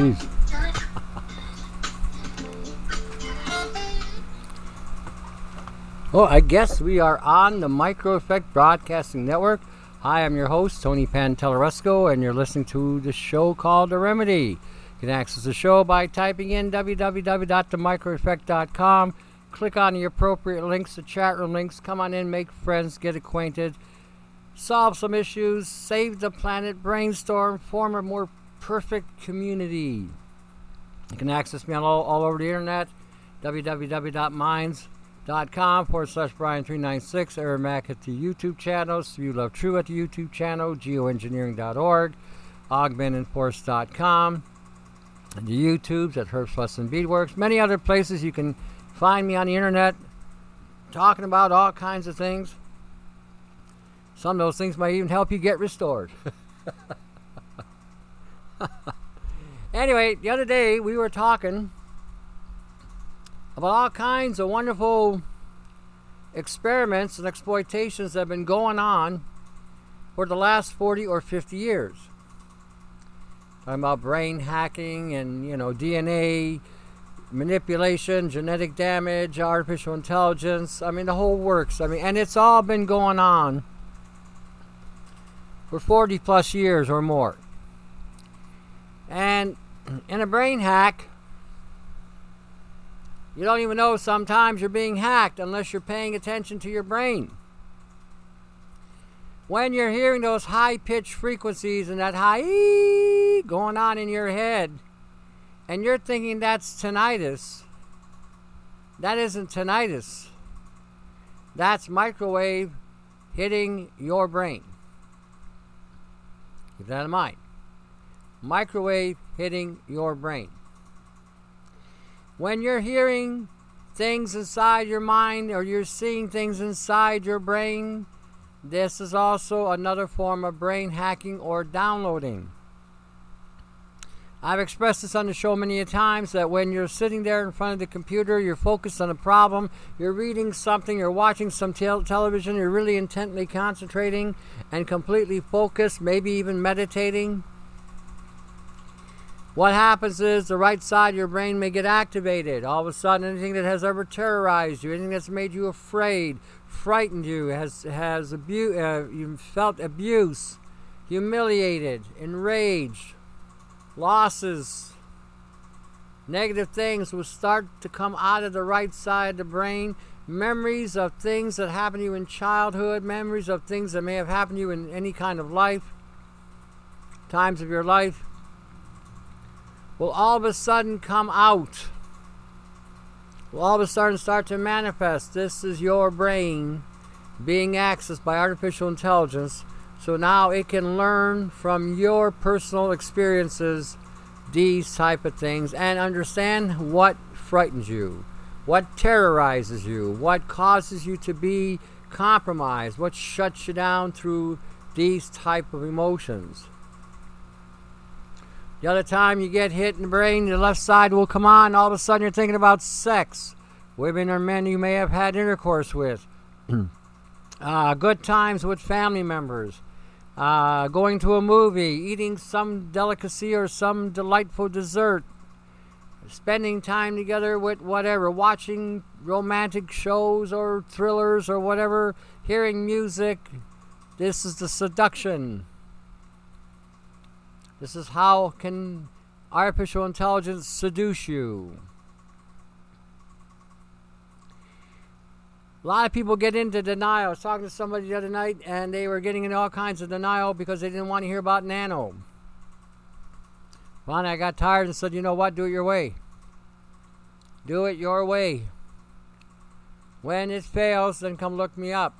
Jeez. Well, I guess we are on the Micro Effect Broadcasting Network. Hi, I'm your host, Tony Pantalleresco, and you're listening to the show called The Remedy. You can access the show by typing in www.themicroeffect.com. Click on the appropriate links, the chat room links. Come on in, make friends, get acquainted, solve some issues, save the planet, brainstorm, form a more perfect community. You can access me on all, all over the internet, www.minds.com forward slash Bryan396, Aaron Mack at the YouTube channels, You Love True at the YouTube channel, geoengineering.org, augmentedforce.com, and the YouTubes at Herbs Plus and Beadworks, many other places you can find me on the internet talking about all kinds of things. Some of those things might even help you get restored. anyway, the other day we were talking about all kinds of wonderful experiments and exploitations that have been going on for the last 40 or 50 years. Talking about brain hacking and, you know, DNA manipulation, genetic damage, artificial intelligence. I mean, the whole works. I mean, and it's all been going on for 40 plus years or more. In a brain hack, you don't even know sometimes you're being hacked unless you're paying attention to your brain. When you're hearing those high pitched frequencies and that high going on in your head, and you're thinking that's tinnitus, that isn't tinnitus. That's microwave hitting your brain. Keep that in mind. Microwave hitting your brain. When you're hearing things inside your mind or you're seeing things inside your brain, this is also another form of brain hacking or downloading. I've expressed this on the show many times that when you're sitting there in front of the computer, you're focused on a problem, you're reading something, you're watching some tel- television, you're really intently concentrating and completely focused, maybe even meditating. What happens is the right side of your brain may get activated. All of a sudden, anything that has ever terrorized you, anything that's made you afraid, frightened you, has has abu- uh, you felt abuse, humiliated, enraged, losses, negative things will start to come out of the right side of the brain. Memories of things that happened to you in childhood, memories of things that may have happened to you in any kind of life, times of your life, will all of a sudden come out. Will all of a sudden start to manifest. This is your brain being accessed by artificial intelligence so now it can learn from your personal experiences these type of things and understand what frightens you, what terrorizes you, what causes you to be compromised, what shuts you down through these type of emotions. The other time you get hit in the brain, the left side will come on. All of a sudden, you're thinking about sex, women or men you may have had intercourse with, uh, good times with family members, uh, going to a movie, eating some delicacy or some delightful dessert, spending time together with whatever, watching romantic shows or thrillers or whatever, hearing music. This is the seduction. This is how can artificial intelligence seduce you. A lot of people get into denial. I was talking to somebody the other night, and they were getting into all kinds of denial because they didn't want to hear about nano. Finally, I got tired and said, you know what? Do it your way. Do it your way. When it fails, then come look me up.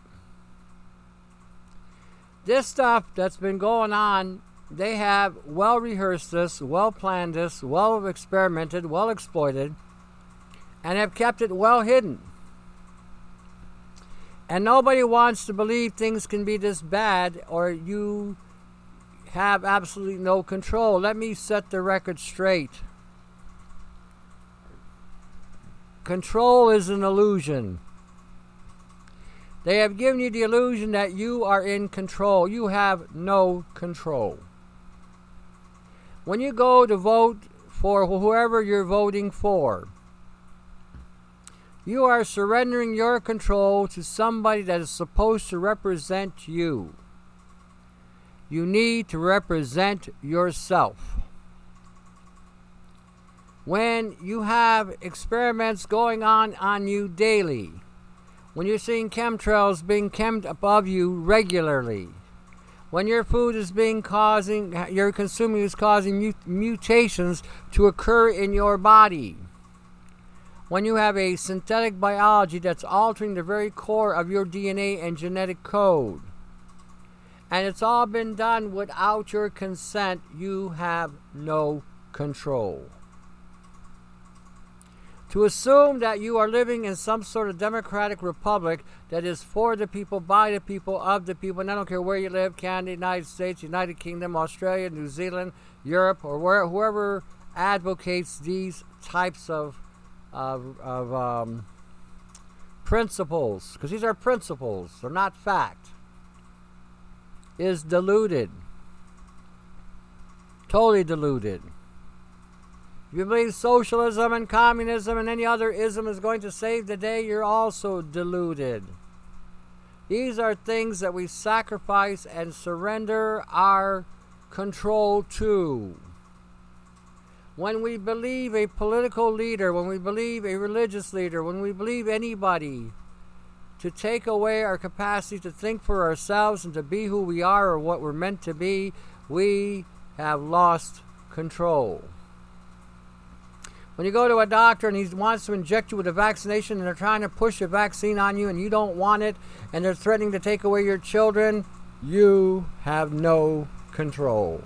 This stuff that's been going on, they have well rehearsed this, well planned this, well experimented, well exploited, and have kept it well hidden. And nobody wants to believe things can be this bad or you have absolutely no control. Let me set the record straight. Control is an illusion. They have given you the illusion that you are in control. You have no control. When you go to vote for whoever you're voting for. You are surrendering your control to somebody that is supposed to represent you. You need to represent yourself. When you have experiments going on on you daily, when you're seeing chemtrails being chemmed above you regularly, when your food is being causing, you're consuming is causing mut- mutations to occur in your body, when you have a synthetic biology that's altering the very core of your DNA and genetic code, and it's all been done without your consent, you have no control. To assume that you are living in some sort of democratic republic that is for the people, by the people, of the people, and I don't care where you live Canada, United States, United Kingdom, Australia, New Zealand, Europe, or where, whoever advocates these types of, of, of um, principles, because these are principles, they're not fact, is deluded. Totally deluded. If you believe socialism and communism and any other ism is going to save the day, you're also deluded. These are things that we sacrifice and surrender our control to. When we believe a political leader, when we believe a religious leader, when we believe anybody to take away our capacity to think for ourselves and to be who we are or what we're meant to be, we have lost control. When you go to a doctor and he wants to inject you with a vaccination and they're trying to push a vaccine on you and you don't want it and they're threatening to take away your children, you have no control.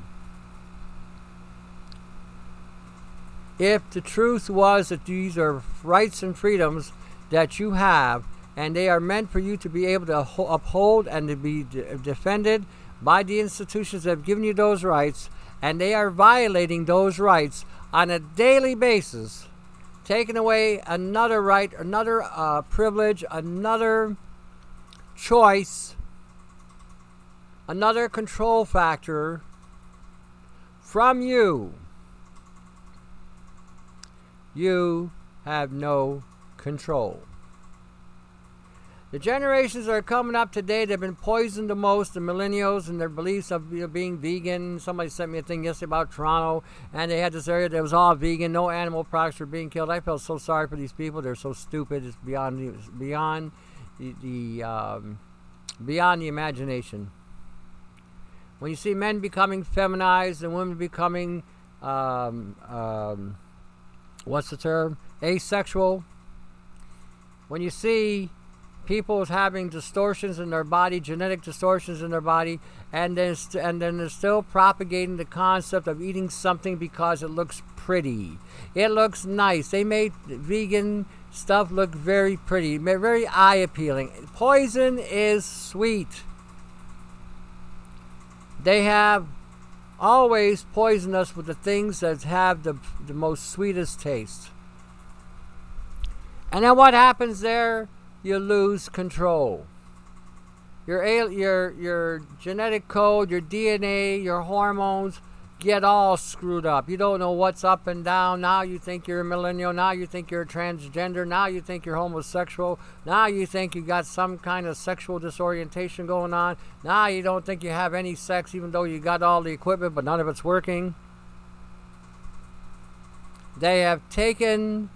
If the truth was that these are rights and freedoms that you have and they are meant for you to be able to uphold and to be defended by the institutions that have given you those rights, and they are violating those rights, on a daily basis, taking away another right, another uh, privilege, another choice, another control factor from you, you have no control. The generations that are coming up today, they've been poisoned the most, the millennials and their beliefs of you know, being vegan. Somebody sent me a thing yesterday about Toronto, and they had this area that was all vegan, no animal products were being killed. I felt so sorry for these people. They're so stupid. It's beyond beyond the, the um, beyond the imagination. When you see men becoming feminized and women becoming um, um, what's the term? Asexual. When you see people having distortions in their body, genetic distortions in their body, and then and then they're still propagating the concept of eating something because it looks pretty. It looks nice. They made vegan stuff look very pretty, very eye appealing. Poison is sweet. They have always poisoned us with the things that have the, the most sweetest taste. And then what happens there? You lose control. Your, your, your genetic code, your DNA, your hormones get all screwed up. You don't know what's up and down. Now you think you're a millennial. Now you think you're a transgender. Now you think you're homosexual. Now you think you got some kind of sexual disorientation going on. Now you don't think you have any sex, even though you got all the equipment, but none of it's working. They have taken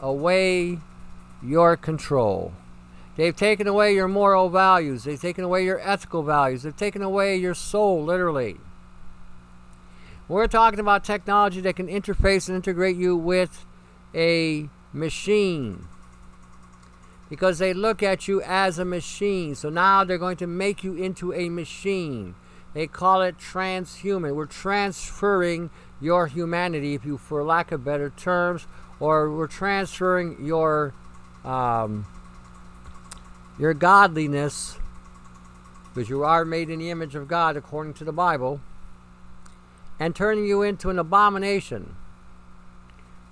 away your control. They've taken away your moral values. They've taken away your ethical values. They've taken away your soul, literally. We're talking about technology that can interface and integrate you with a machine. Because they look at you as a machine. So now they're going to make you into a machine. They call it transhuman. We're transferring your humanity, if you, for lack of better terms, or we're transferring your um, your godliness, because you are made in the image of God according to the Bible, and turning you into an abomination,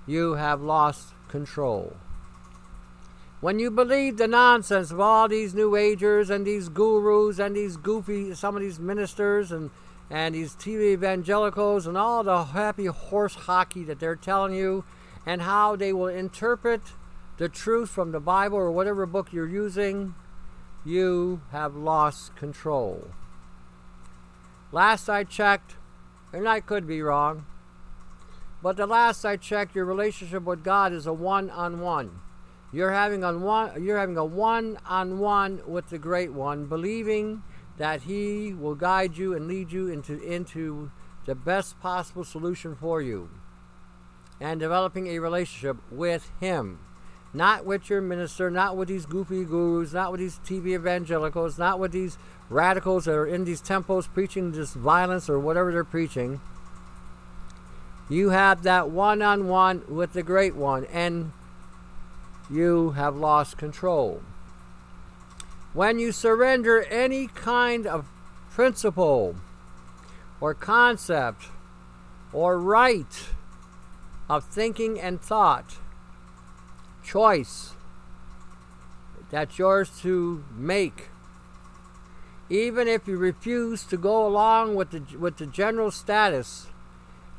you have lost control. When you believe the nonsense of all these New Agers and these gurus and these goofy, some of these ministers and, and these TV evangelicals and all the happy horse hockey that they're telling you, and how they will interpret the truth from the Bible or whatever book you're using, you have lost control. Last I checked, and I could be wrong, but the last I checked, your relationship with God is a one on one. You're having on one you're having a one on one with the great one, believing that he will guide you and lead you into into the best possible solution for you. And developing a relationship with him. Not with your minister, not with these goofy gurus, not with these TV evangelicals, not with these radicals that are in these temples preaching this violence or whatever they're preaching. You have that one on one with the great one. And you have lost control. When you surrender any kind of principle or concept or right of thinking and thought, choice that's yours to make. Even if you refuse to go along with the, with the general status,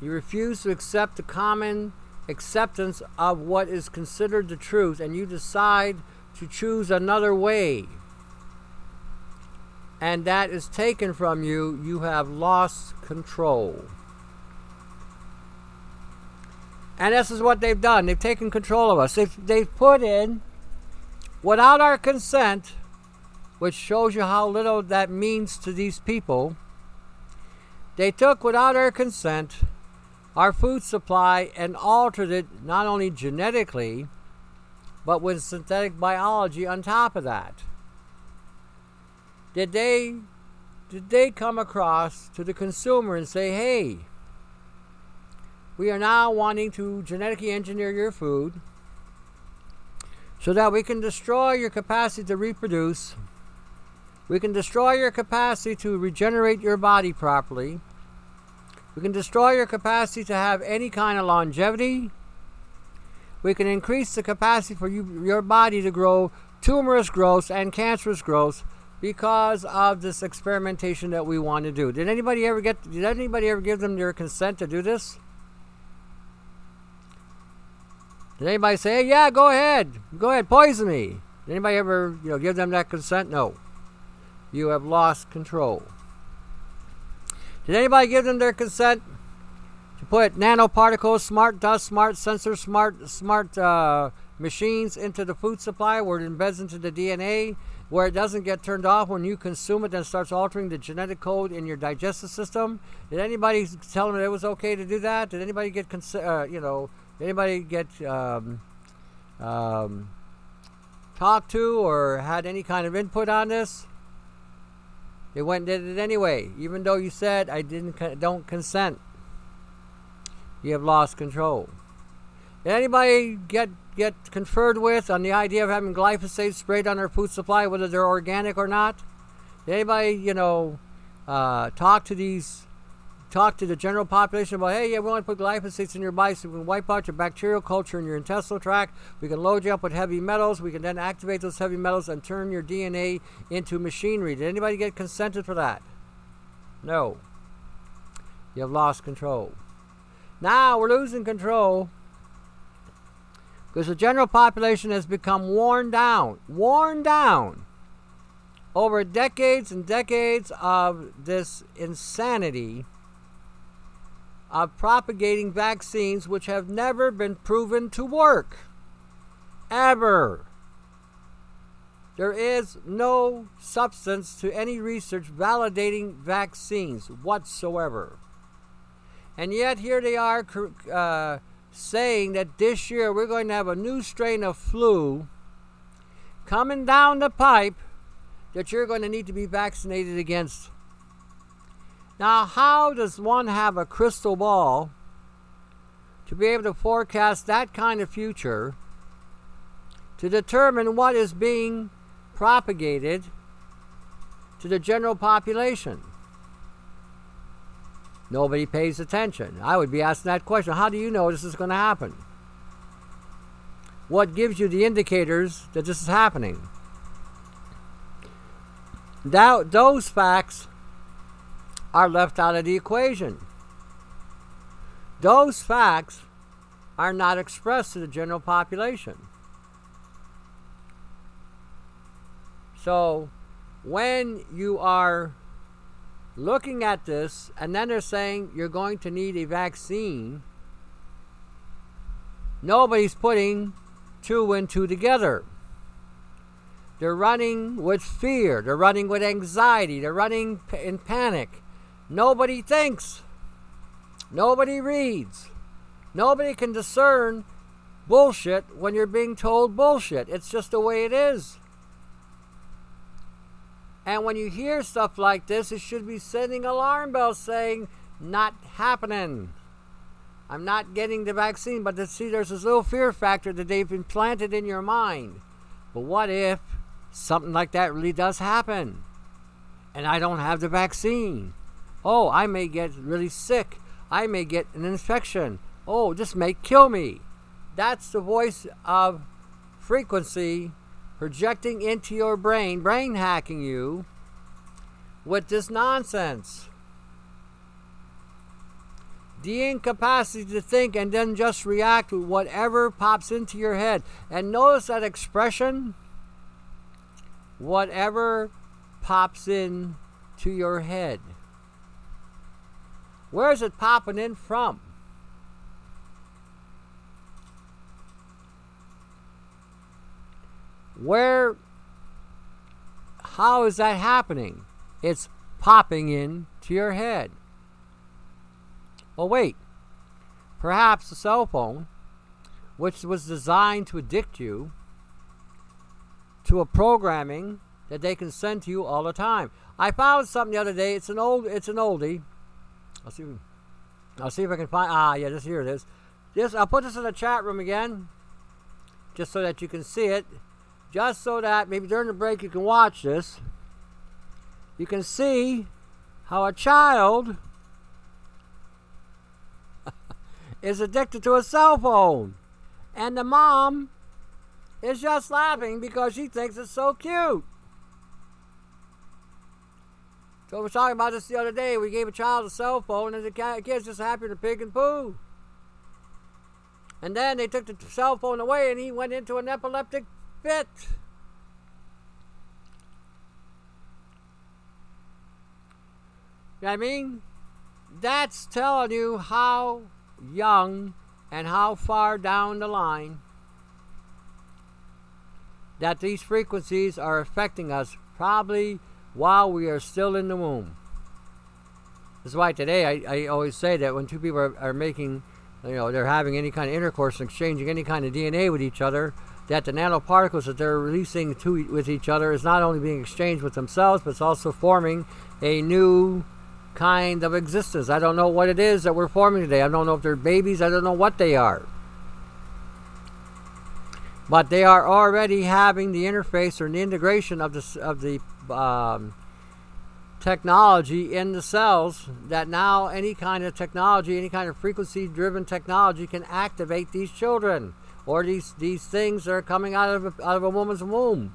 you refuse to accept the common acceptance of what is considered the truth and you decide to choose another way and that is taken from you, you have lost control. And this is what they've done. They've taken control of us. They've, they've put in, without our consent, which shows you how little that means to these people, they took, without our consent, our food supply and altered it not only genetically, but with synthetic biology on top of that. Did they did they come across to the consumer and say, "Hey, we are now wanting to genetically engineer your food so that we can destroy your capacity to reproduce. We can destroy your capacity to regenerate your body properly. We can destroy your capacity to have any kind of longevity. We can increase the capacity for you, your body to grow tumorous growth and cancerous growth because of this experimentation that we want to do. Did anybody ever get did anybody ever give them their consent to do this? Did anybody say, yeah, go ahead. Go ahead, poison me. Did anybody ever, you know, give them that consent? No. You have lost control. Did anybody give them their consent to put nanoparticles, smart dust, smart sensors, smart smart uh, machines into the food supply where it embeds into the DNA, where it doesn't get turned off when you consume it and starts altering the genetic code in your digestive system? Did anybody tell them it was okay to do that? Did anybody get, cons- uh, you know, anybody get um, um, talked to or had any kind of input on this? They went and did it anyway, even though you said I didn't don't consent. You have lost control. Did anybody get get conferred with on the idea of having glyphosate sprayed on their food supply, whether they're organic or not? Did anybody, you know, uh, talk to these talk to the general population about, hey, yeah, we want to put glyphosates in your body so we can wipe out your bacterial culture in your intestinal tract. We can load you up with heavy metals. We can then activate those heavy metals and turn your DNA into machinery. Did anybody get consented for that? No. You have lost control. Now we're losing control because the general population has become worn down, worn down over decades and decades of this insanity of propagating vaccines which have never been proven to work. Ever. There is no substance to any research validating vaccines whatsoever. And yet, here they are uh, saying that this year we're going to have a new strain of flu coming down the pipe that you're going to need to be vaccinated against. Now, how does one have a crystal ball to be able to forecast that kind of future to determine what is being propagated to the general population? Nobody pays attention. I would be asking that question. How do you know this is going to happen? what gives you the indicators that this is happening. That, those facts are left out of the equation. Those facts are not expressed to the general population. So, when you are looking at this, and then they're saying you're going to need a vaccine, nobody's putting two and two together. They're running with fear, they're running with anxiety, they're running in panic. Nobody thinks, nobody reads, nobody can discern bullshit when you're being told bullshit. It's just the way it is. And when you hear stuff like this, it should be sending alarm bells saying, not happening. I'm not getting the vaccine, but see there's this little fear factor that they've implanted in your mind. But what if something like that really does happen? And I don't have the vaccine. Oh, I may get really sick. I may get an infection. Oh, this may kill me. That's the voice of frequency projecting into your brain, brain hacking you with this nonsense. The incapacity to think and then just react to whatever pops into your head. And notice that expression whatever pops in to your head. Where is it popping in from? Where, how is that happening? It's popping in to your head. Well, wait. Perhaps the cell phone, which was designed to addict you to a programming that they can send to you all the time. I found something the other day. It's an old. It's an oldie. I'll see. I'll see if I can find. Ah, yeah, just here it is. This. I'll put this in the chat room again, just so that you can see it just so that maybe during the break you can watch this. You can see how a child is addicted to a cell phone. And the mom is just laughing because she thinks it's so cute. So we were talking about this the other day. We gave a child a cell phone and the kid's just happy to pig and poo. And then they took the cell phone away and he went into an epileptic fit. I mean? That's telling you how young and how far down the line that these frequencies are affecting us probably while we are still in the womb. This is why today I, I always say that when two people are, are making, you know, they're having any kind of intercourse and exchanging any kind of DNA with each other, that the nanoparticles that they're releasing to with each other is not only being exchanged with themselves, but it's also forming a new kind of existence. I don't know what it is that we're forming today. I don't know if they're babies. I don't know what they are. But they are already having the interface or the integration of the of the um, technology in the cells that now any kind of technology, any kind of frequency-driven technology can activate these children or these these things that are coming out of a, out of a woman's womb.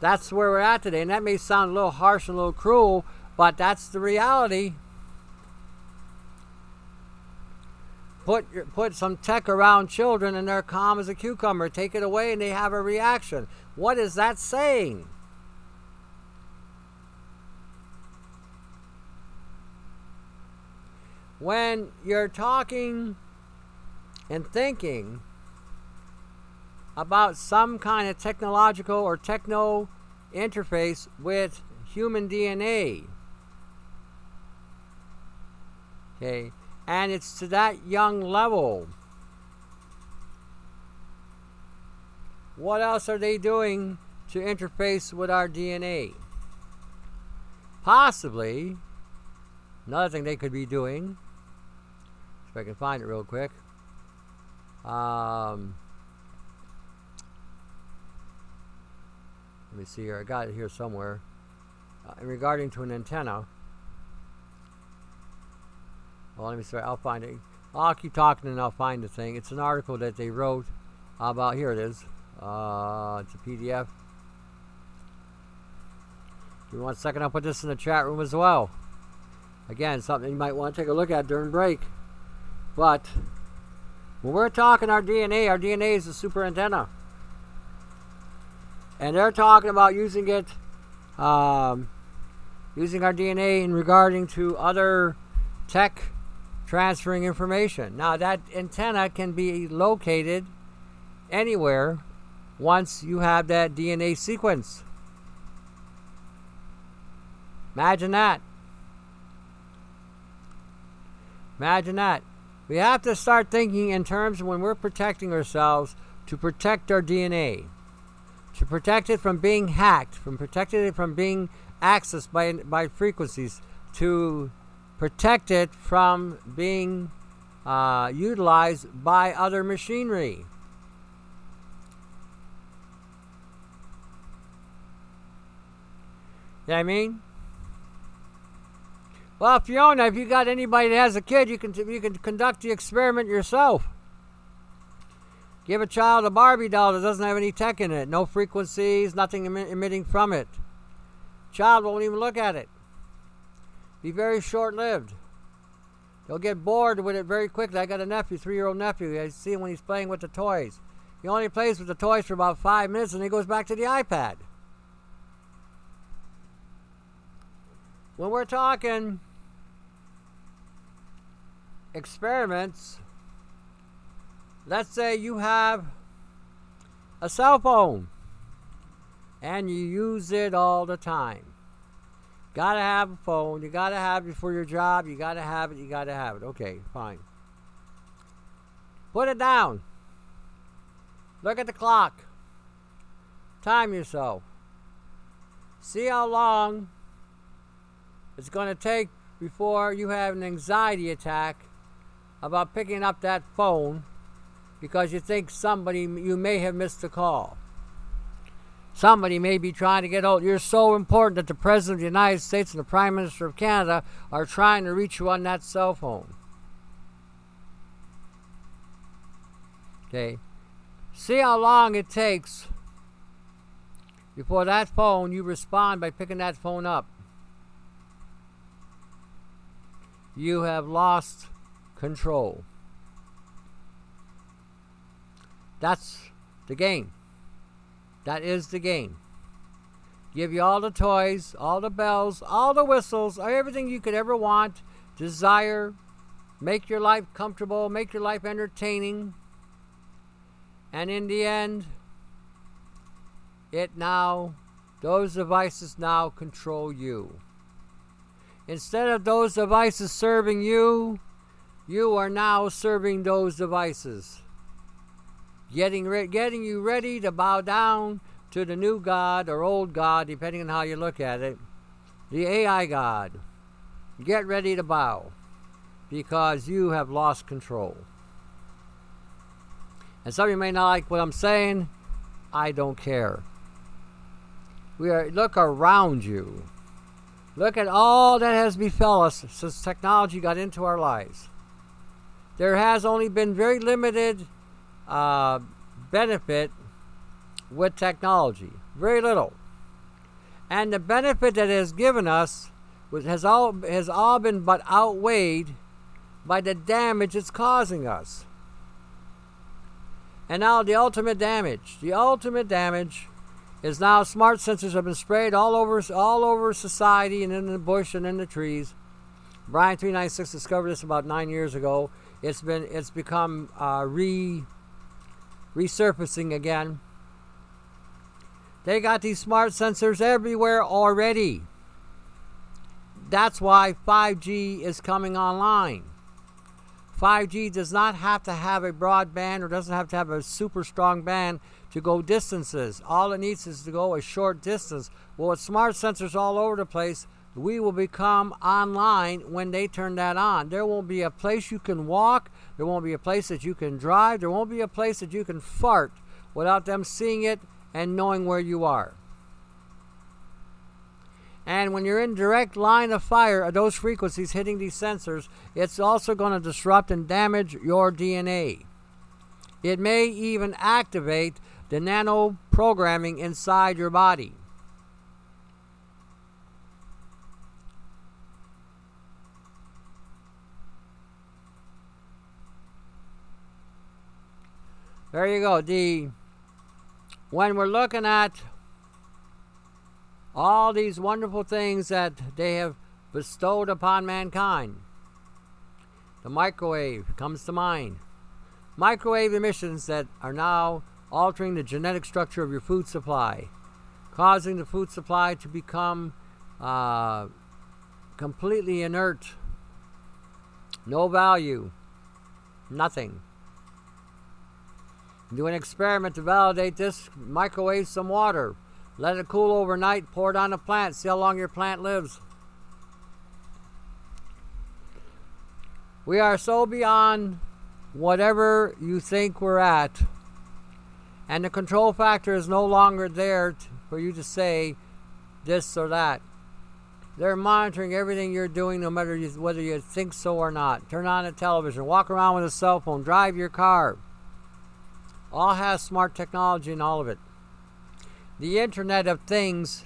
That's where we're at today, and that may sound a little harsh and a little cruel, but that's the reality. Put put some tech around children, and they're calm as a cucumber. Take it away, and they have a reaction. What is that saying? When you're talking and thinking about some kind of technological or techno interface with human DNA. Okay, and it's to that young level. What else are they doing to interface with our DNA? Possibly, another thing they could be doing, if I can find it real quick. Um, let me see here. I got it here somewhere. Uh, regarding to an antenna. Well, let me see. I'll find it. I'll keep talking and I'll find the thing. It's an article that they wrote about. Here it is. Uh, it's a PDF. Give me one second. I'll put this in the chat room as well. Again, something you might want to take a look at during break. But when we're talking our DNA, our DNA is a super antenna. And they're talking about using it, um, using our DNA in regarding to other tech transferring information. Now, that antenna can be located anywhere once you have that DNA sequence. Imagine that. Imagine that. We have to start thinking in terms when we're protecting ourselves to protect our DNA, to protect it from being hacked, from protecting it from being accessed by, by frequencies, to protect it from being uh, utilized by other machinery. Know what I mean? Well, Fiona, if you got anybody that has a kid, you can you can conduct the experiment yourself. Give a child a Barbie doll that doesn't have any tech in it, no frequencies, nothing emitting from it. Child won't even look at it. Be very short-lived. They'll get bored with it very quickly. I got a nephew, three-year-old nephew. I see him when he's playing with the toys. He only plays with the toys for about five minutes, and he goes back to the iPad. When we're talking experiments, let's say you have a cell phone and you use it all the time. Gotta have a phone, you gotta have it for your job, you gotta have it, you gotta have it. Okay, fine. Put it down. Look at the clock. Time yourself. See how long it's going to take before you have an anxiety attack about picking up that phone because you think somebody, you may have missed a call. Somebody may be trying to get hold. You're so important that the President of the United States and the Prime Minister of Canada are trying to reach you on that cell phone. Okay. See how long it takes before that phone you respond by picking that phone up. You have lost control. That's the game. That is the game. Give you all the toys, all the bells, all the whistles, everything you could ever want, desire, make your life comfortable, make your life entertaining. And in the end, it now, those devices now control you. Instead of those devices serving you, you are now serving those devices. Getting, re- getting you ready to bow down to the new God or old God, depending on how you look at it, the AI God. Get ready to bow because you have lost control. And some of you may not like what I'm saying. I don't care. We are look around you. Look at all that has befell us since technology got into our lives. There has only been very limited uh, benefit with technology, very little. And the benefit that it has given us has all has all been but outweighed by the damage it's causing us. And now the ultimate damage. The ultimate damage is now smart sensors have been sprayed all over all over society and in the bush and in the trees. Bryan three nine six discovered this about nine years ago. It's been it's become uh, re resurfacing again. They got these smart sensors everywhere already. That's why 5G is coming online. 5G does not have to have a broadband or doesn't have to have a super strong band to go distances. All it needs is to go a short distance. Well, with smart sensors all over the place, we will become online when they turn that on. There won't be a place you can walk, there won't be a place that you can drive, there won't be a place that you can fart without them seeing it and knowing where you are. And when you're in direct line of fire of those frequencies hitting these sensors, it's also going to disrupt and damage your DNA. It may even activate the nano programming inside your body. There you go. The when we're looking at all these wonderful things that they have bestowed upon mankind, the microwave comes to mind. Microwave emissions that are now altering the genetic structure of your food supply, causing the food supply to become uh, completely inert, no value, nothing. Do an experiment to validate this. Microwave some water. Let it cool overnight. Pour it on a plant. See how long your plant lives. We are so beyond whatever you think we're at. And the control factor is no longer there for you to say this or that. They're monitoring everything you're doing, no matter whether you think so or not. Turn on a television, walk around with a cell phone, drive your car all has smart technology in all of it. The Internet of Things,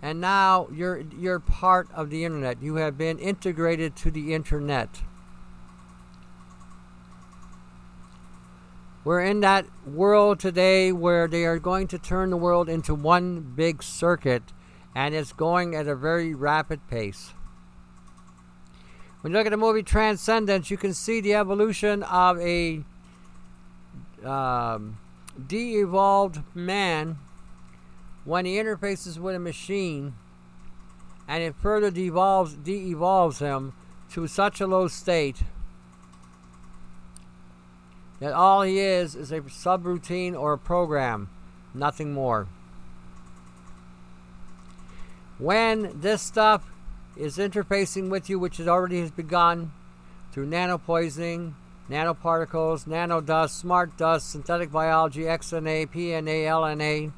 and now you're you're part of the Internet. You have been integrated to the Internet. We're in that world today where they are going to turn the world into one big circuit, and it's going at a very rapid pace. When you look at the movie Transcendence, you can see the evolution of a um, de-evolved man when he interfaces with a machine and it further de-evolves him to such a low state that all he is is a subroutine or a program, nothing more. When this stuff is interfacing with you, which it already has begun through nanopoisoning, nanoparticles, nanodust, smart dust, synthetic biology, XNA, PNA, LNA.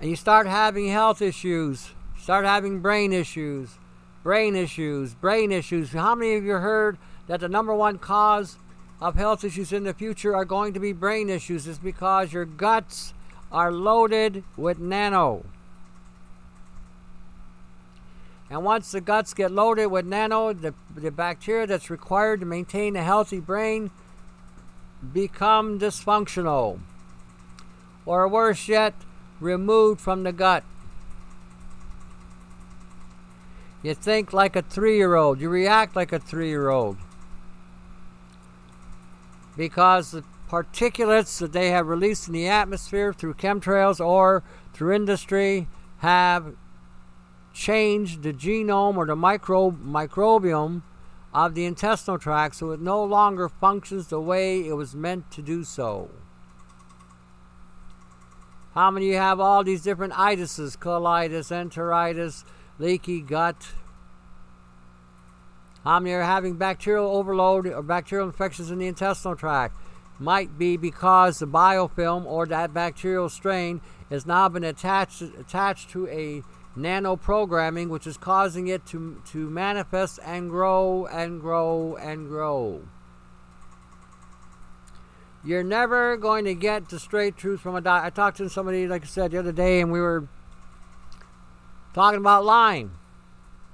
And you start having health issues, start having brain issues, brain issues, brain issues. How many of you heard that the number one cause of health issues in the future are going to be brain issues? Is because your guts are loaded with nano. And once the guts get loaded with nano, the, the bacteria that's required to maintain a healthy brain become dysfunctional. Or worse yet, removed from the gut. You think like a three year old, you react like a three year old. Because the particulates that they have released in the atmosphere through chemtrails or through industry have changed the genome or the micro, microbiome of the intestinal tract so it no longer functions the way it was meant to do so. How many you have all these different itises, colitis, enteritis, leaky gut? Many are having bacterial overload or bacterial infections in the intestinal tract? Might be because the biofilm or that bacterial strain has now been attached attached to a nano programming, which is causing it to, to manifest and grow and grow and grow. You're never going to get the straight truth from a doctor. I talked to somebody, like I said, the other day, and we were talking about Lyme.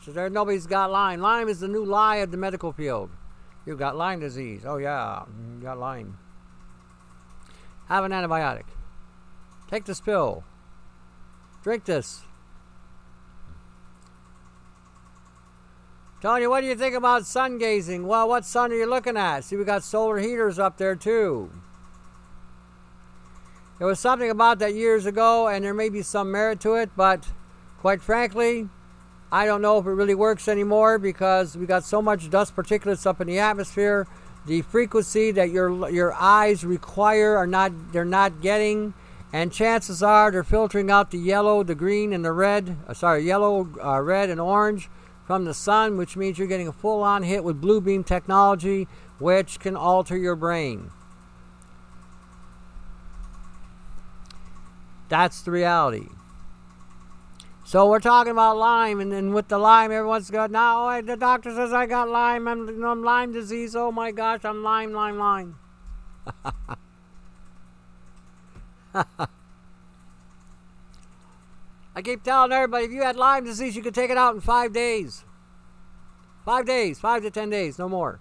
So there, nobody's got Lyme. Lyme is the new lie of the medical field. You've got Lyme disease. Oh yeah, mm-hmm, you got Lyme. Have an antibiotic. Take this pill. Drink this. Tony, what do you think about sun gazing? Well, what sun are you looking at? See, we got solar heaters up there too. There was something about that years ago, and there may be some merit to it, but quite frankly, I don't know if it really works anymore because we got so much dust particulates up in the atmosphere. The frequency that your your eyes require are not they're not getting, and chances are they're filtering out the yellow, the green, and the red. Uh, sorry, yellow, uh, red, and orange from the sun, which means you're getting a full on hit with blue beam technology, which can alter your brain. That's the reality. So we're talking about Lyme, and then with the Lyme, everyone's got now. The doctor says I got Lyme. I'm, I'm Lyme disease. Oh my gosh, I'm Lyme, Lyme, Lyme. I keep telling everybody if you had Lyme disease, you could take it out in five days. Five days, five to ten days, no more.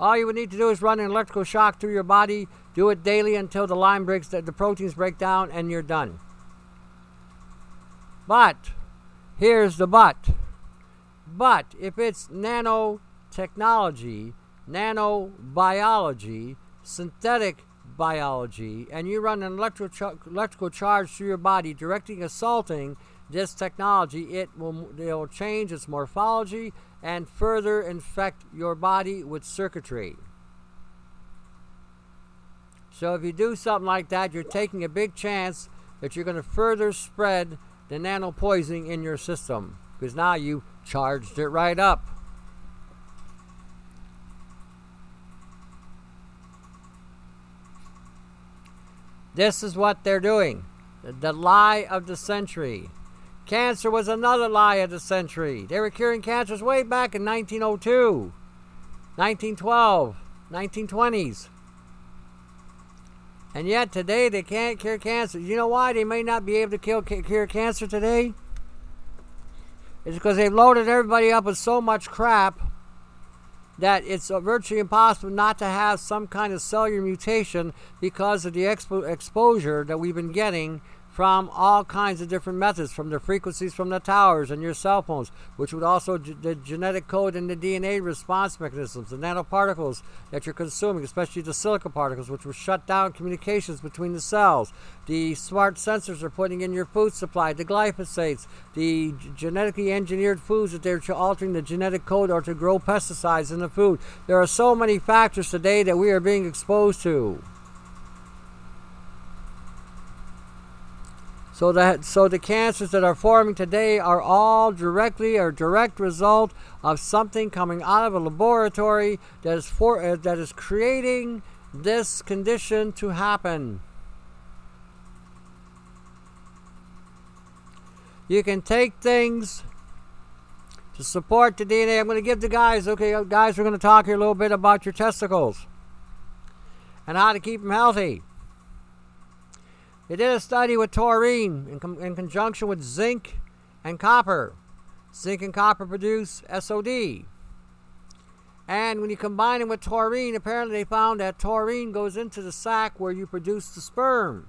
All you would need to do is run an electrical shock through your body. Do it daily until the Lyme breaks, the proteins break down, and you're done. But here's the but. But if it's nanotechnology, nanobiology, synthetic biology, and you run an electrical, electrical charge through your body directing assaulting this technology, it will, it will change its morphology and further infect your body with circuitry. So if you do something like that, you're taking a big chance that you're going to further spread the nano poisoning in your system because now you charged it right up. This is what they're doing. The lie of the century. Cancer was another lie of the century. They were curing cancers way back in 1902, 1912, 1920s. And yet today they can't cure cancer. You know why they may not be able to kill, cure cancer today? It's because they've loaded everybody up with so much crap that it's uh, virtually impossible not to have some kind of cellular mutation because of the expo- exposure that we've been getting from all kinds of different methods, from the frequencies from the towers and your cell phones, which would also the genetic code and the DNA response mechanisms, the nanoparticles that you're consuming, especially the silica particles, which will shut down communications between the cells. The smart sensors are putting in your food supply, the glyphosates, the g- genetically engineered foods that they're altering the genetic code or to grow pesticides in the food. There are so many factors today that we are being exposed to. So that so the cancers that are forming today are all directly or direct result of something coming out of a laboratory that is for uh, that is creating this condition to happen. You can take things to support the DNA. I'm going to give the guys, okay, guys, we're going to talk here a little bit about your testicles and how to keep them healthy. They did a study with taurine in, com- in conjunction with zinc and copper. Zinc and copper produce SOD. And when you combine it with taurine, apparently they found that taurine goes into the sac where you produce the sperm.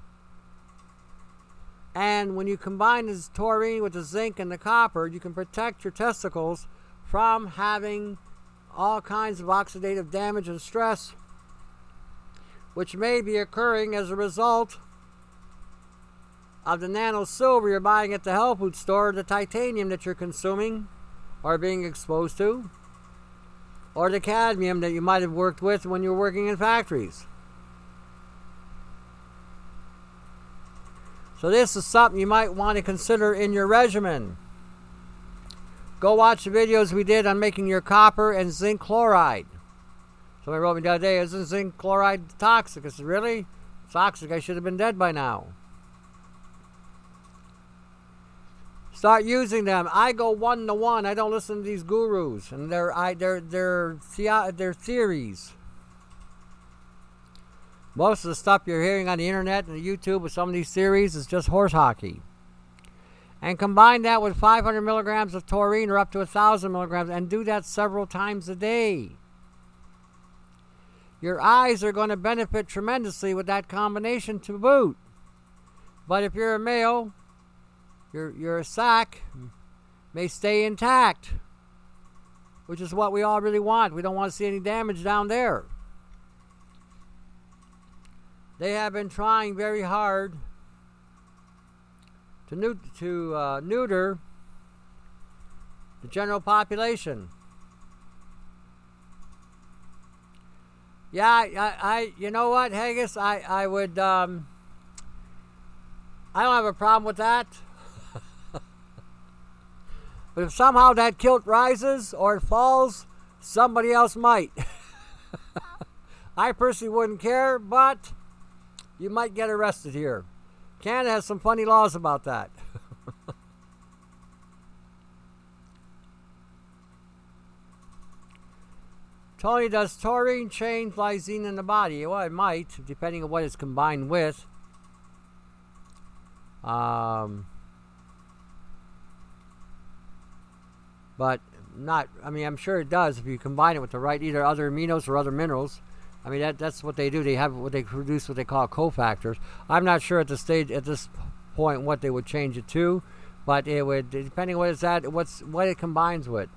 And when you combine this taurine with the zinc and the copper, you can protect your testicles from having all kinds of oxidative damage and stress, which may be occurring as a result of the nano silver you're buying at the health food store, the titanium that you're consuming or being exposed to, or the cadmium that you might have worked with when you were working in factories. So, this is something you might want to consider in your regimen. Go watch the videos we did on making your copper and zinc chloride. Somebody wrote me the other day, isn't zinc chloride toxic? I said, really? It's toxic. I should have been dead by now. Start using them. I go one to one. I don't listen to these gurus and their I their their their theories. Most of the stuff you're hearing on the internet and YouTube with some of these theories is just horse hockey. And combine that with 500 milligrams of taurine or up to 1,000 milligrams and do that several times a day. Your eyes are going to benefit tremendously with that combination to boot. But if you're a male, your your sac may stay intact, which is what we all really want. We don't want to see any damage down there. They have been trying very hard to neut- to uh, neuter the general population. Yeah, I, I, you know what, Haggis, I, I would, um, I don't have a problem with that. But if somehow that kilt rises or falls, somebody else might. I personally wouldn't care, but you might get arrested here. Canada has some funny laws about that. Tony, does taurine change lysine in the body? Well, it might, depending on what it's combined with. Um, but not. I mean, I'm sure it does if you combine it with the right either other aminos or other minerals. I mean, that that's what they do. They have what they produce, what they call cofactors. I'm not sure at the stage at this point what they would change it to, but it would depending on what it's at, what's what it combines with.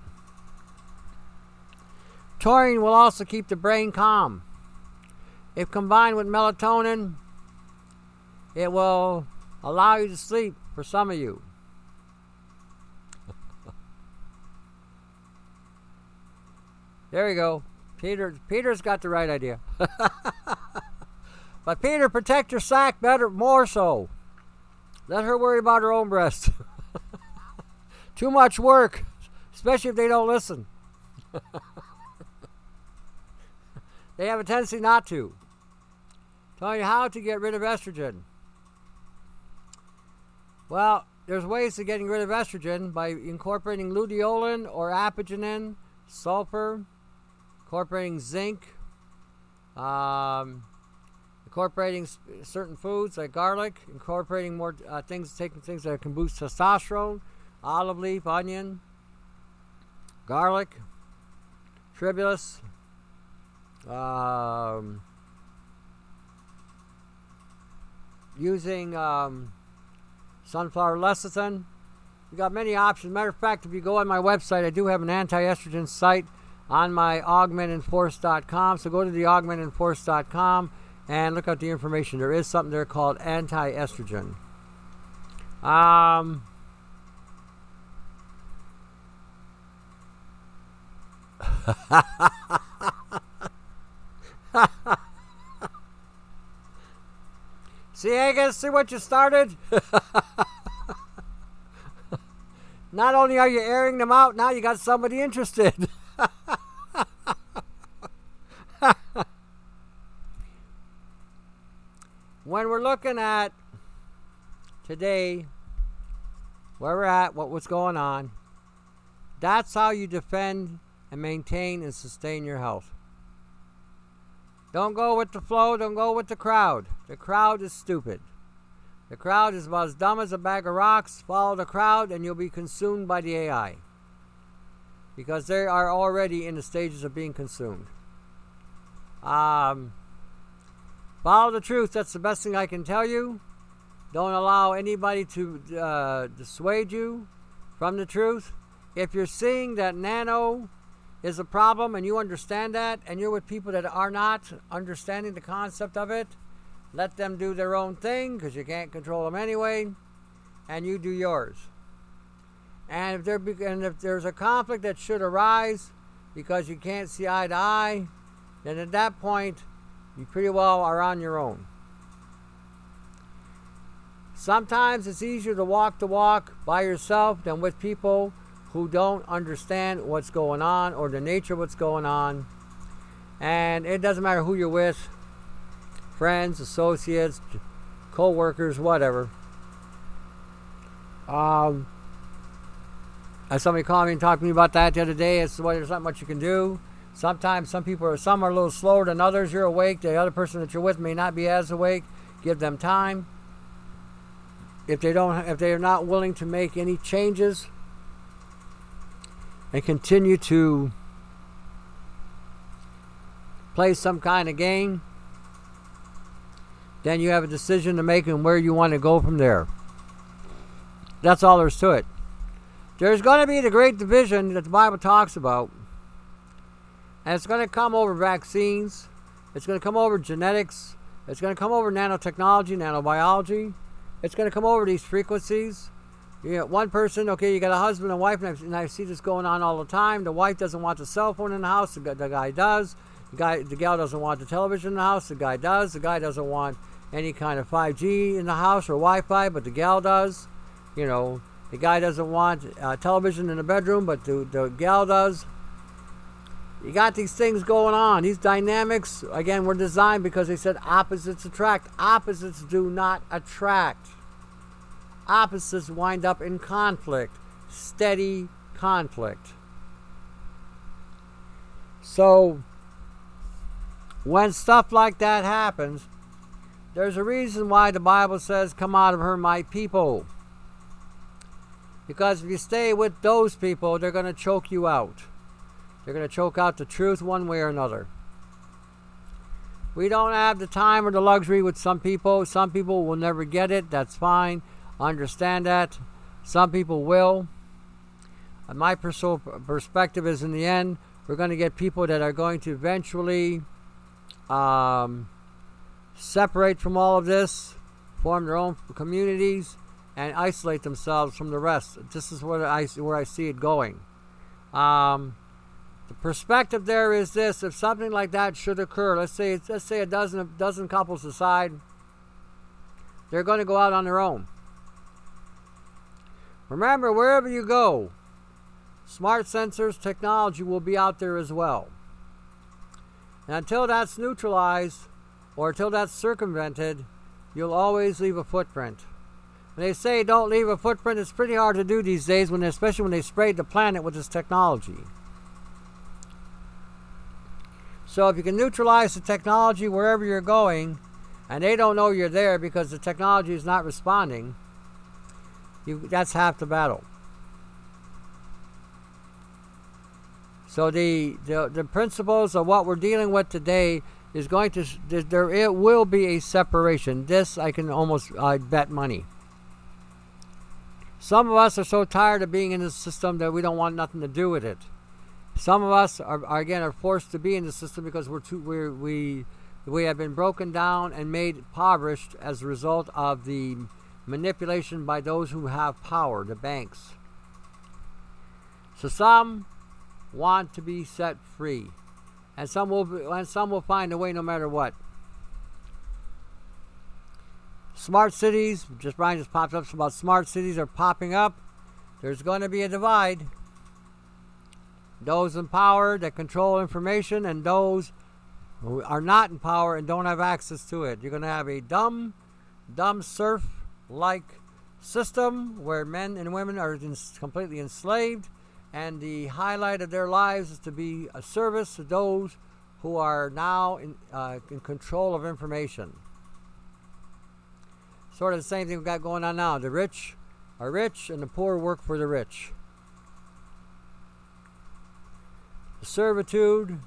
Taurine will also keep the brain calm. If combined with melatonin, it will allow you to sleep for some of you. There you go. Peter Peter's got the right idea. but Peter, protect your sack better more so. Let her worry about her own breast. Too much work, especially if they don't listen. they have a tendency not to. Telling you how to get rid of estrogen. Well, there's ways to getting rid of estrogen by incorporating luteolin or apigenin, sulfur, incorporating zinc, um, incorporating certain foods like garlic, incorporating more uh, things, taking things that can boost testosterone, olive leaf, onion, garlic, tribulus, um, using um, sunflower lecithin. We got many options. Matter of fact, if you go on my website, I do have an anti-estrogen site on my augmentandforce.com. So go to the augmentandforce.com and look up the information. There is something there called anti-estrogen. Um, see, I guess see what you started. Not only are you airing them out, now you got somebody interested. when we're looking at today, where we're at, what was going on, that's how you defend and maintain and sustain your health. Don't go with the flow, don't go with the crowd. The crowd is stupid. The crowd is about as dumb as a bag of rocks. Follow the crowd and you'll be consumed by the AI. Because they are already in the stages of being consumed. Um, follow the truth. That's the best thing I can tell you. Don't allow anybody to uh, dissuade you from the truth. If you're seeing that nano is a problem and you understand that, and you're with people that are not understanding the concept of it, let them do their own thing because you can't control them anyway, and you do yours. And if there be, and if there's a conflict that should arise because you can't see eye to eye, then at that point you pretty well are on your own. Sometimes it's easier to walk the walk by yourself than with people who don't understand what's going on or the nature of what's going on. And it doesn't matter who you're with friends, associates, co workers, whatever. Um, as somebody called me and talked to me about that the other day, it's well, there's not much you can do. Sometimes some people are some are a little slower than others. You're awake. The other person that you're with may not be as awake. Give them time. If they don't, if they are not willing to make any changes, and continue to play some kind of game, then you have a decision to make and where you want to go from there. That's all there's to it. There's going to be the great division that the Bible talks about. And it's going to come over vaccines. It's going to come over genetics. It's going to come over nanotechnology, nanobiology. It's going to come over these frequencies. You got one person, okay, you got a husband and wife, and I, and I see this going on all the time. The wife doesn't want the cell phone in the house, the, the guy does. The guy, the gal doesn't want the television in the house, the guy does. The guy doesn't want any kind of 5G in the house or Wi-Fi, but the gal does. You know, the guy doesn't want uh, television in the bedroom, but the, the gal does. You got these things going on. These dynamics, again, were designed because they said opposites attract. Opposites do not attract opposites wind up in conflict, steady conflict. So, when stuff like that happens, there's a reason why the Bible says, Come out of her, my people. Because if you stay with those people, they're going to choke you out. They're going to choke out the truth one way or another. We don't have the time or the luxury with some people. Some people will never get it. That's fine. Understand that. Some people will. And my personal perspective is in the end, we're going to get people that are going to eventually um, separate from all of this, form their own communities, and isolate themselves from the rest. This is where I where I see it going. Um, the perspective there is this: if something like that should occur, let's say let's say a dozen dozen couples decide they're going to go out on their own. Remember, wherever you go, smart sensors technology will be out there as well. And until that's neutralized or until that's circumvented, you'll always leave a footprint. They say don't leave a footprint, it's pretty hard to do these days, when especially when they sprayed the planet with this technology. So if you can neutralize the technology wherever you're going, and they don't know you're there because the technology is not responding, you, that's half the battle. So the, the the principles of what we're dealing with today is going to there it will be a separation. This I can almost I bet money. Some of us are so tired of being in the system that we don't want nothing to do with it. Some of us are, are again are forced to be in the system because we're too we're, we we have been broken down and made impoverished as a result of the manipulation by those who have power, the banks. So some want to be set free, and some will and some will find a way no matter what. Smart cities, just Bryan just popped up about smart cities are popping up. There's going to be a divide. Those in power that control information and those who are not in power and don't have access to it. You're going to have a dumb, dumb serf like system where men and women are completely enslaved, and the highlight of their lives is to be a service to those who are now in, uh, in control of information. Sort of the same thing we've got going on now. The rich are rich, and the poor work for the rich. The servitude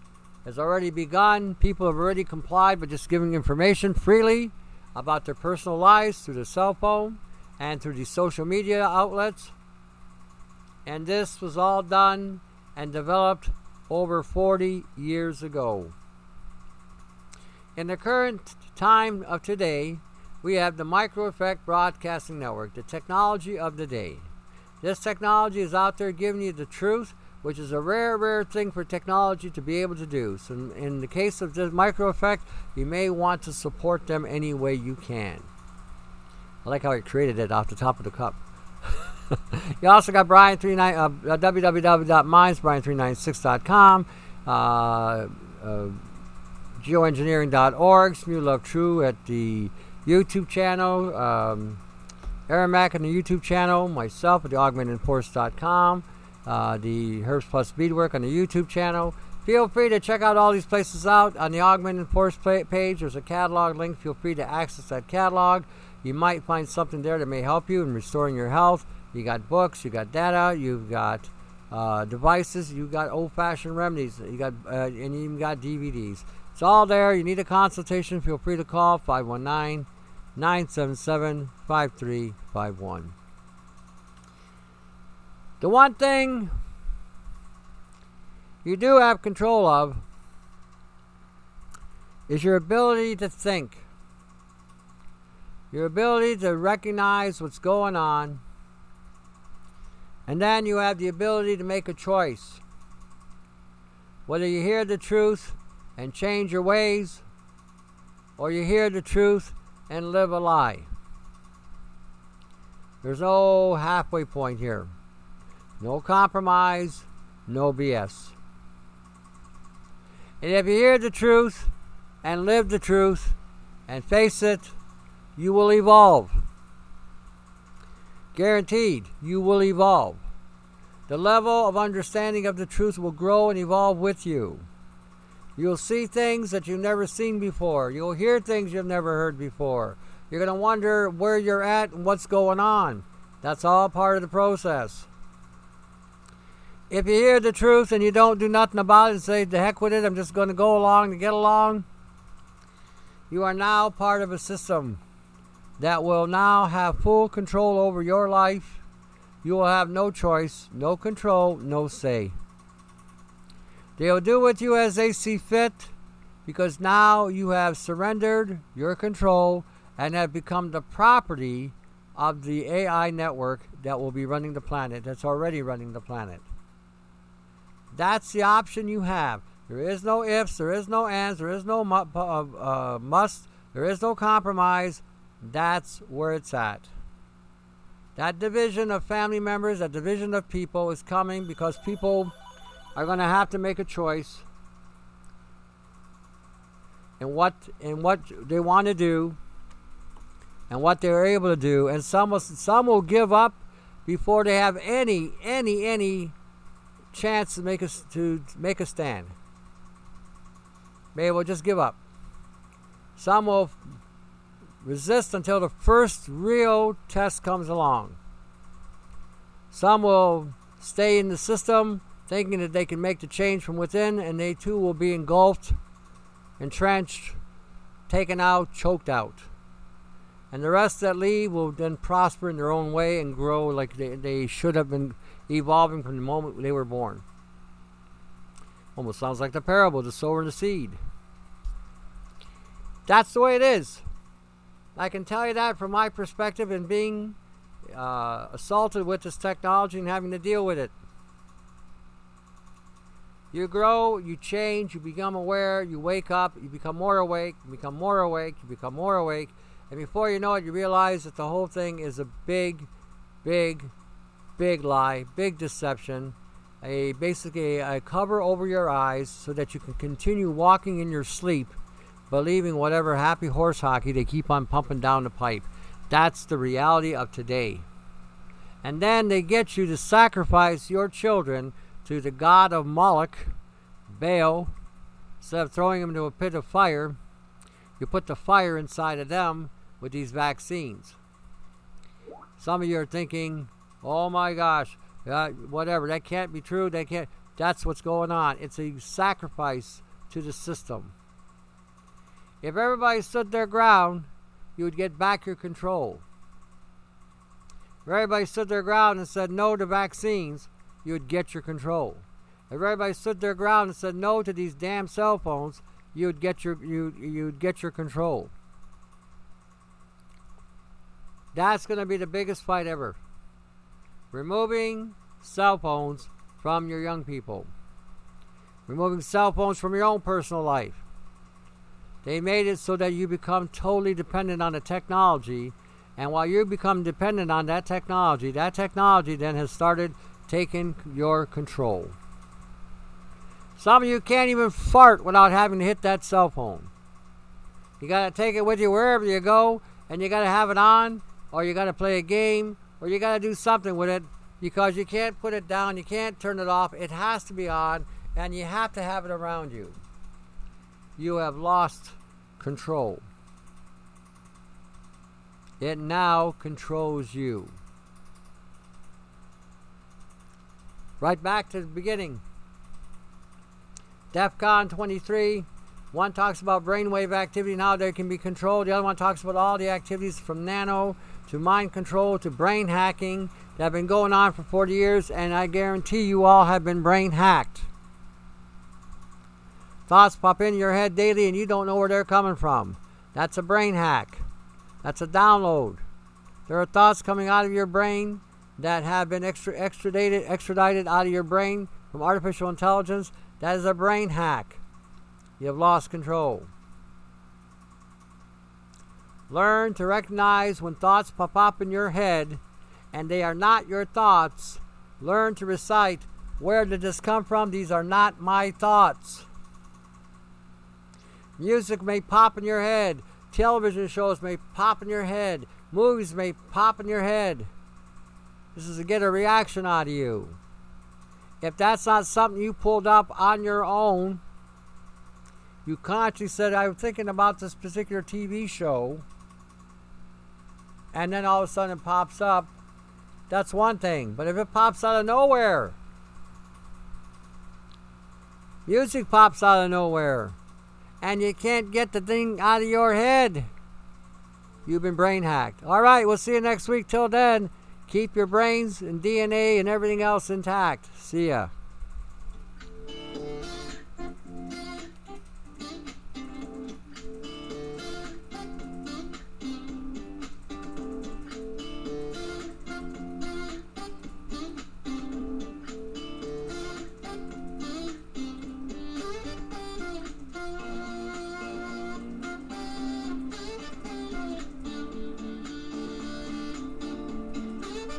has already begun. People have already complied by just giving information freely about their personal lives through the cell phone and through the social media outlets. And this was all done and developed over 40 years ago. In the current time of today, we have the Micro Effect Broadcasting Network, the technology of the day. This technology is out there giving you the truth, which is a rare, rare thing for technology to be able to do. So, in, the case of this Micro Effect, you may want to support them any way you can. I like how he created it off the top of the cup. you also got Bryan 39 uh, www.mindsbrian396.com, uh, uh, geoengineering.org, Smew Love True at the YouTube channel, um, Aaron Mack on the YouTube channel, myself at the augmentedforce.com, uh, the Herbs Plus Beadwork on the YouTube channel. Feel free to check out all these places out on the Augmented Force page. There's a catalog link. Feel free to access that catalog. You might find something there that may help you in restoring your health. You got books, you got data, you've got uh, devices, you got old-fashioned remedies, you got uh, and you even got DVDs. It's all there. You need a consultation, feel free to call 519 977 5351. The one thing you do have control of is your ability to think, your ability to recognize what's going on, and then you have the ability to make a choice. Whether you hear the truth and change your ways, or you hear the truth and live a lie. There's no halfway point here. No compromise, no BS. And if you hear the truth and live the truth and face it, you will evolve. Guaranteed, you will evolve. The level of understanding of the truth will grow and evolve with you. You'll see things that you've never seen before. You'll hear things you've never heard before. You're going to wonder where you're at and what's going on. That's all part of the process. If you hear the truth and you don't do nothing about it and say, the heck with it, I'm just going to go along to get along, you are now part of a system that will now have full control over your life. You will have no choice, no control, no say. They'll do with you as they see fit because now you have surrendered your control and have become the property of the AI network that will be running the planet, that's already running the planet. That's the option you have. There is no ifs, there is no ands, there is no mu- uh, uh, must, there is no compromise. That's where it's at. That division of family members, that division of people is coming because people are going to have to make a choice in what in what they want to do and what they're able to do. And some will, some will give up before they have any any any chance to make us to make a stand. They will just give up. Some will resist until the first real test comes along. Some will stay in the system thinking that they can make the change from within, and they too will be engulfed, entrenched, taken out, choked out. And the rest that leave will then prosper in their own way and grow like they, they should have been evolving from the moment they were born. Almost sounds like the parable, the sower and the seed. That's the way it is. I can tell you that from my perspective in being uh, assaulted with this technology and having to deal with it. You grow, you change, you become aware, you wake up, you become more awake, you become more awake, you become more awake, and before you know it, you realize that the whole thing is a big, big, big lie, big deception, a basically a cover over your eyes so that you can continue walking in your sleep, believing whatever happy horse hockey they keep on pumping down the pipe. That's the reality of today. And then they get you to sacrifice your children to the god of Moloch, Baal, instead of throwing them into a pit of fire, you put the fire inside of them with these vaccines. Some of you are thinking, oh my gosh, uh, whatever, that can't be true, that can't. That's what's going on. It's a sacrifice to the system. If everybody stood their ground, you would get back your control. If everybody stood their ground and said no to vaccines, you would get your control. If everybody stood their ground and said no to these damn cell phones, you'd get your you you'd get your control. That's going to be the biggest fight ever. Removing cell phones from your young people. Removing cell phones from your own personal life. They made it so that you become totally dependent on the technology. And while you become dependent on that technology, that technology then has started taken your control. Some of you can't even fart without having to hit that cell phone. You got to take it with you wherever you go, and you got to have it on, or you got to play a game, or you got to do something with it because you can't put it down, you can't turn it off. It has to be on, and you have to have it around you. You have lost control. It now controls you. Right back to the beginning. DEF CON 23. One talks about brainwave activity and how they can be controlled. The other one talks about all the activities from nano to mind control to brain hacking that have been going on for 40 years, and I guarantee you all have been brain hacked. Thoughts pop into your head daily and you don't know where they're coming from. That's a brain hack. That's a download. There are thoughts coming out of your brain that have been extra, extradited, extradited out of your brain from artificial intelligence, that is a brain hack. You have lost control. Learn to recognize when thoughts pop up in your head and they are not your thoughts. Learn to recite, Where did this come from? These are not my thoughts. Music may pop in your head. Television shows may pop in your head. Movies may pop in your head. This is to get a reaction out of you. If that's not something you pulled up on your own, you consciously said, I'm thinking about this particular TV show, and then all of a sudden it pops up, that's one thing. But if it pops out of nowhere, music pops out of nowhere, and you can't get the thing out of your head, you've been brain hacked. All right, we'll see you next week. Till then, Keep your brains and DNA and everything else intact. See ya.